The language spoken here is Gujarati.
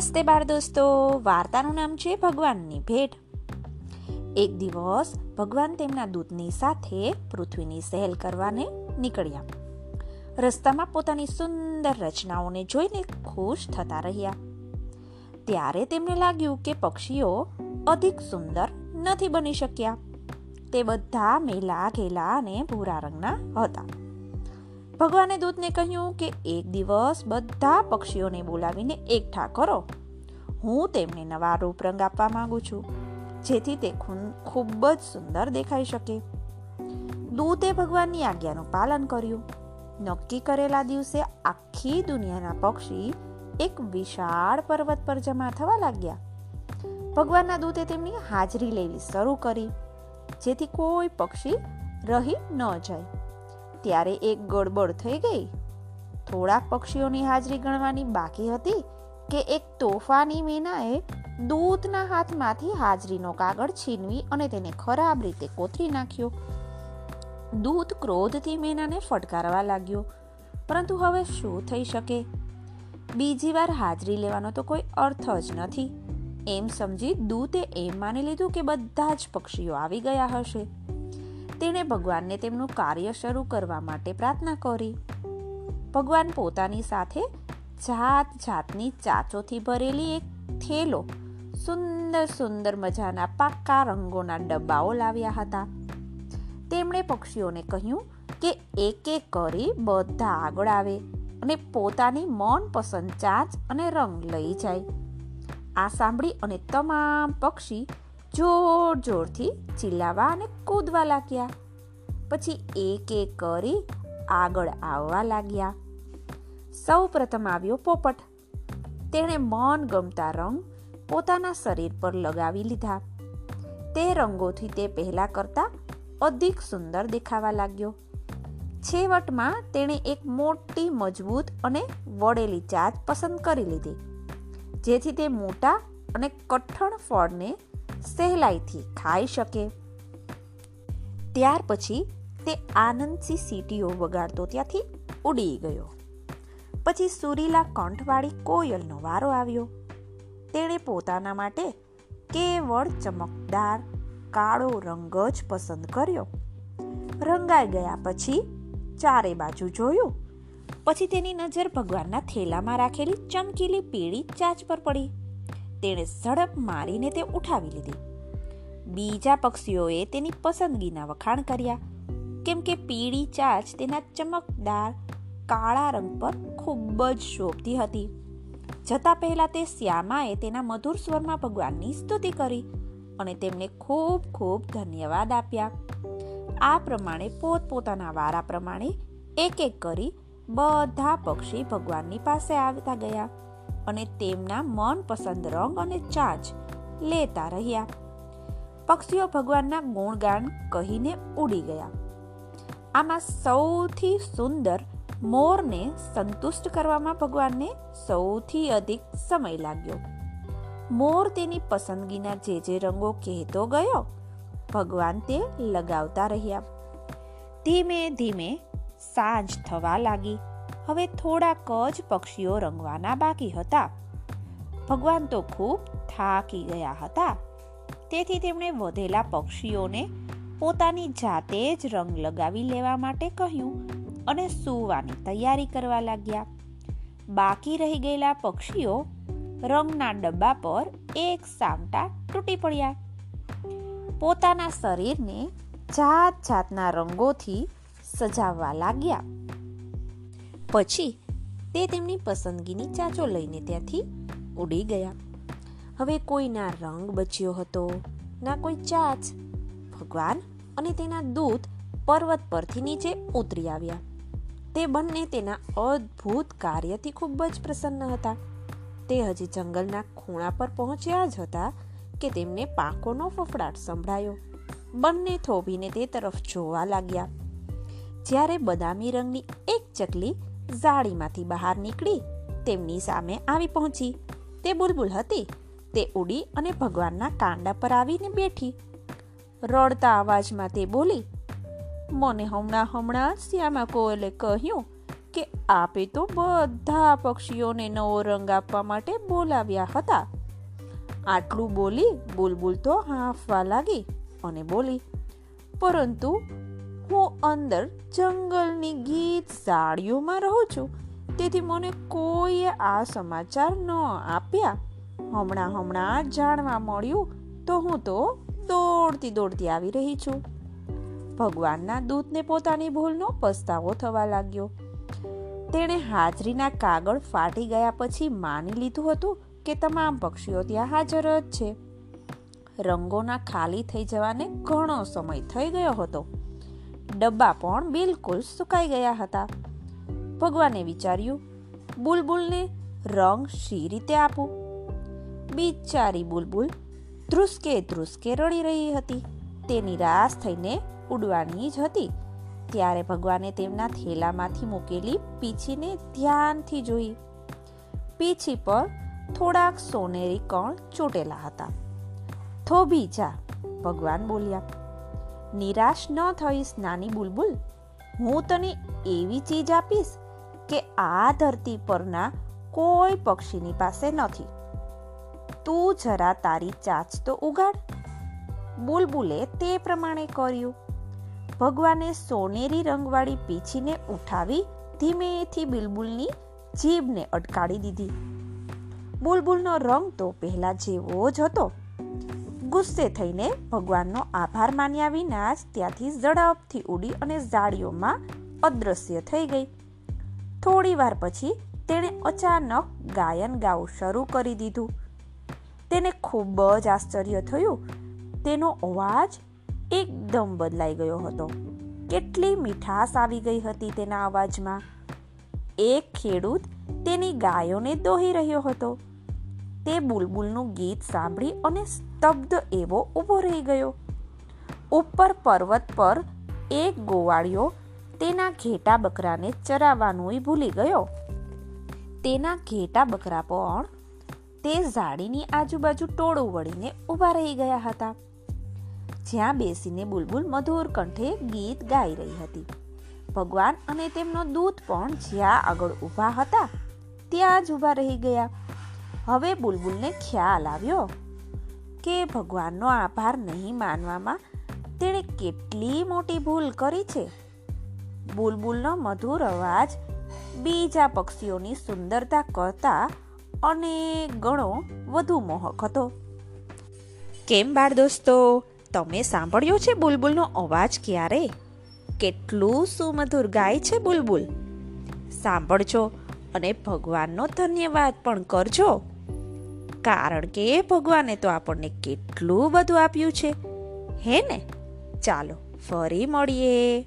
નમસ્તે બાળ દોસ્તો. વાર્તાનું નામ છે ભગવાનની ભેટ. એક દિવસ ભગવાન તેમના દૂતની સાથે પૃથ્વીની સહેલ કરવાને નીકળ્યા. રસ્તામાં પોતાની સુંદર રચનાઓને જોઈને ખુશ થતા રહ્યા. ત્યારે તેમને લાગ્યું કે પક્ષીઓ અધિક સુંદર નથી બની શક્યા. તે બધા મેલા ઘેલા અને ભૂરા રંગના હતા. ભગવાને દૂતને કહ્યું કે એક દિવસ બધા પક્ષીઓને બોલાવીને એકઠા કરો. હું તેમને નવા રૂપ રંગ આપવા માંગુ છું, જેથી તે ખૂબ જ સુંદર દેખાઈ શકે. દૂતે ભગવાનની આજ્ઞાનું પાલન કર્યું. નક્કી કરેલા દિવસે આખી દુનિયાના પક્ષી એક વિશાળ પર્વત પર જમા થવા લાગ્યા. ભગવાનના દૂતે તેમની હાજરી લેવી શરૂ કરી, જેથી કોઈ પક્ષી રહી ન જાય. ત્યારે એક ગડબડ થઈ ગઈ. થોડાક પક્ષીઓની હાજરી ગણવાની બાકી હતી કે એક તોફાની મીનાએ દૂતના હાથમાંથી હાજરીનો કાગળ છીનવી અને તેને ખરાબ રીતે કોતરી નાખ્યો. દૂત ક્રોધથી મેનાને ફટકારવા લાગ્યો. પરંતુ હવે શું થઈ શકે? બીજી વાર હાજરી લેવાનો તો કોઈ અર્થ જ નથી. એમ સમજી દૂતે એમ માની લીધું કે બધા જ પક્ષીઓ આવી ગયા હશે. તેણે ભગવાનને તેમનું કાર્ય શરૂ કરવા માટે પ્રાર્થના કરી. ભગવાન પોતાની સાથે જાત જાતની ચાચોથી ભરેલી એક થેલો, સુંદર સુંદર મજાના પાક્કા રંગોના ડબ્બાઓ લાવ્યા હતા. તેમણે પક્ષીઓને કહ્યું કે એક એક કરી બધા આગળ આવે અને પોતાની મનપસંદ ચાચ અને રંગ લઈ જાય. આ સાંભળી અને તમામ પક્ષી જોર જોરથી ચિલ્લાવા અને કૂદવા લાગ્યા. પછી એક એક કરી આગળ આવવા લાગ્યા. સૌ પ્રથમ આવ્યો પોપટ. તેણે મન ગમતા રંગ પોતાના શરીર પર લગાવી લીધા. તે રંગોથી તે પહેલા કરતા અધિક સુંદર દેખાવા લાગ્યો. છેવટમાં તેણે એક મોટી, મજબૂત અને વળેલી જાત પસંદ કરી લીધી, જેથી તે મોટા અને કઠણ ફળને સહેલાઈથી ખાઈ શકે. ત્યાર પછી તે આનંદથી સીટીઓ વગાડતો ત્યાંથી ઉડી ગયો. પછી સુરીલા કંઠવાળી કોયલનો વારો આવ્યો. તેણે પોતાના માટે કેવળ ચમકદાર, કાળો રંગ જ પસંદ કર્યો. રંગાઈ ગયા પછી ચારે બાજુ જોયું. પછી તેની નજર ભગવાનના થેલામાં રાખેલી ચમકીલી પીળી ચાચ પર પડી. તેણે ઝડપ મારીને તે ઉઠાવી લીધી. બીજા પક્ષીઓએ તેની પસંદગીના વખાણ કર્યા, કેમ કે પીળી ચાચ તેના ચમકદાર, કાળા રંગ પર ખૂબ જ શોભતી હતી. જતા પહેલા તે શ્યામાએ તેના મધુર સ્વરમાં ભગવાનની સ્તુતિ કરી અને તેમને ખૂબ ખૂબ ધન્યવાદ આપ્યા. આ પ્રમાણે પોતપોતાના વારા પ્રમાણે એક એક કરી બધા પક્ષી ભગવાનની પાસે આવતા ગયા. અને તેમના મનપસંદ રંગ અને ચાંચ લેતા રહ્યા. પક્ષીઓ ભગવાનના ગુણગાન કહીને ઉડી ગયા. આમાં સૌથી સુંદર મોરને સંતુષ્ટ કરવામાં ભગવાનને સૌથી અધિક સમય લાગ્યો. મોર તેની પસંદગીના જે જે રંગો કહેતો ગયો, ભગવાન તે લગાવતા રહ્યા. ધીમે ધીમે સાંજ થવા લાગી. હવે થોડાક જ પક્ષીઓ રંગવાના બાકી હતા. ભગવાન તો ખૂબ થાકી ગયા હતા. તેથી તેમણે વધેલા પક્ષીઓને પોતાની જાતે જ રંગ લગાવી લેવા માટે કહ્યું અને સૂવાની તૈયારી કરવા લાગ્યા. બાકી રહી ગયેલા પક્ષીઓ રંગના ડબ્બા પર એક સામટા તૂટી પડ્યા. પોતાના શરીરને જાત જાતના રંગોથી સજાવવા લાગ્યા. પછી તે તેમની પસંદગીની ચાચો લઈને ત્યાંથી ઉડી ગયા. હવે કોઈના રંગ બચ્યો હતો, ના કોઈ ચાચ, ભગવાન અને તેના દૂત પર્વત પરથી નીચે ઉતરી આવ્યા. તે બંને તેના અદ્ભુત કાર્યથી ખૂબ જ પ્રસન્ન હતા. તે હજી જંગલના ખૂણા પર પહોંચ્યા જ હતા કે તેમને પાંખોનો ફફડાટ સંભળાયો. બંને થોભીને તે તરફ જોવા લાગ્યા. જ્યારે બદામી રંગની એક ચકલી ઝાડીમાંથી બહાર નીકળી તેમની સામે આવી પહોંચી. તે બુલબુલ હતી. તે ઉડી અને ભગવાનના કાંડા પર આવીને બેઠી. રડતા અવાજમાં તે બોલી, મને હમણાં હમણાં શ્યામા કોયલે કહ્યું કે આપે તો બધા પક્ષીઓને નવો રંગ આપવા માટે બોલાવ્યા હતા. આટલું બોલી બુલબુલ તો હાંફવા લાગી અને બોલી, પરંતુ હું અંદર જંગલની ગીત ઝાડીઓમાં રહું છું. તેથી મને કોઈએ આ સમાચાર ન આપ્યા. હમણાં હમણાં જાણવા મળ્યું તો હું તો દોડતી દોડતી આવી રહી છું. ભગવાનના દૂતને પોતાની ભૂલનો પસ્તાવો થવા લાગ્યો. તેણે હાજરીના કાગળ ફાટી ગયા પછી માની લીધું હતું કે તમામ પક્ષીઓ ત્યાં હાજર જ છે. રંગોના ખાલી થઈ જવાને ઘણો સમય થઈ ગયો હતો. ડબ્બા પણ બિલકુલ સુકાઈ ગયા હતા. ભગવાને વિચાર્યું, બુલબુલને રંગ શી રીતે આપું? બિચારી બુલબુલ ધ્રુસકે ધ્રુસકે રડી રહી હતી. તે નિરાશ થઈને ઉડવાની જ હતી. ત્યારે ભગવાને તેમના થેલામાંથી મૂકેલી પીછીને ધ્યાનથી જોઈ. પીછી પર થોડાક સોનેરી કણ ચોટેલા હતા. થોભી જા, ભગવાન બોલ્યા. નિરાશ ન થઈશ, નાની બુલબુલ. હું તને એવી ચીજ આપીશ કે આ ધરતી પરના કોઈ પક્ષીની પાસે નથી. તું જરા તારી ચાચ તો ઉગાડ. બુલબુલે તે પ્રમાણે કર્યું. ભગવાને સોનેરી રંગવાળી પીછીને ઉઠાવી ધીમેથી બિલબુલની જીભને અટકાડી દીધી. બુલબુલનો રંગ તો પહેલા જેવો જ હતો. ગુસ્સે થઈને ભગવાનનો આભાર માન્યા વિના જ ત્યાંથી ઝડપથી ઉડી અને ઝાડીઓમાં અદ્રશ્ય થઈ ગઈ. થોડી વાર પછી તેણે અચાનક ગાયન ગાવું શરૂ કરી દીધું. તેને ખૂબ જ આશ્ચર્ય થયું. તેનો અવાજ એકદમ બદલાઈ ગયો હતો. કેટલી મીઠાશ આવી ગઈ હતી તેના અવાજમાં. એક ખેડૂત તેની ગાયોને દોહી રહ્યો હતો. તે બુલબુલનું ગીત સાંભળી અને સ્તબ્ધ એવો ઊભો રહી ગયો. ઉપર પર્વત પર એક ગોવાળિયો તેના ઘેટા બકરાને ચરાવવાનું ભૂલી ગયો. તેના ઘેટા બકરા પણ તે ઝાડીની આજુબાજુ ટોળું વળીને ઊભા રહી ગયા હતા. જ્યાં બેસીને બુલબુલ મધુર કંઠે ગીત ગાઈ રહી હતી. ભગવાન અને તેમનો દૂત પણ જ્યાં આગળ ઊભા હતા, ત્યાં જ ઊભા રહી ગયા. હવે બુલબુલને ખ્યાલ આવ્યો કે ભગવાનનો આભાર નહીં માનવામાં તેણે કેટલી મોટી ભૂલ કરી છે. બુલબુલનો મધુર અવાજ બીજા પક્ષીઓની સુંદરતા કરતા અનેક ગણો વધુ મોહક હતો. કેમ બાળ દોસ્તો, તમે સાંભળ્યો છે બુલબુલનો અવાજ ક્યારે? કેટલું સુમધુર ગાય છે બુલબુલ? સાંભળજો અને ભગવાનનો ધન્યવાદ પણ કરજો. કારણ કે ભગવાને તો આપણને કેટલું બધું આપ્યું છે. હે ને? ચાલો ફરી મળીએ.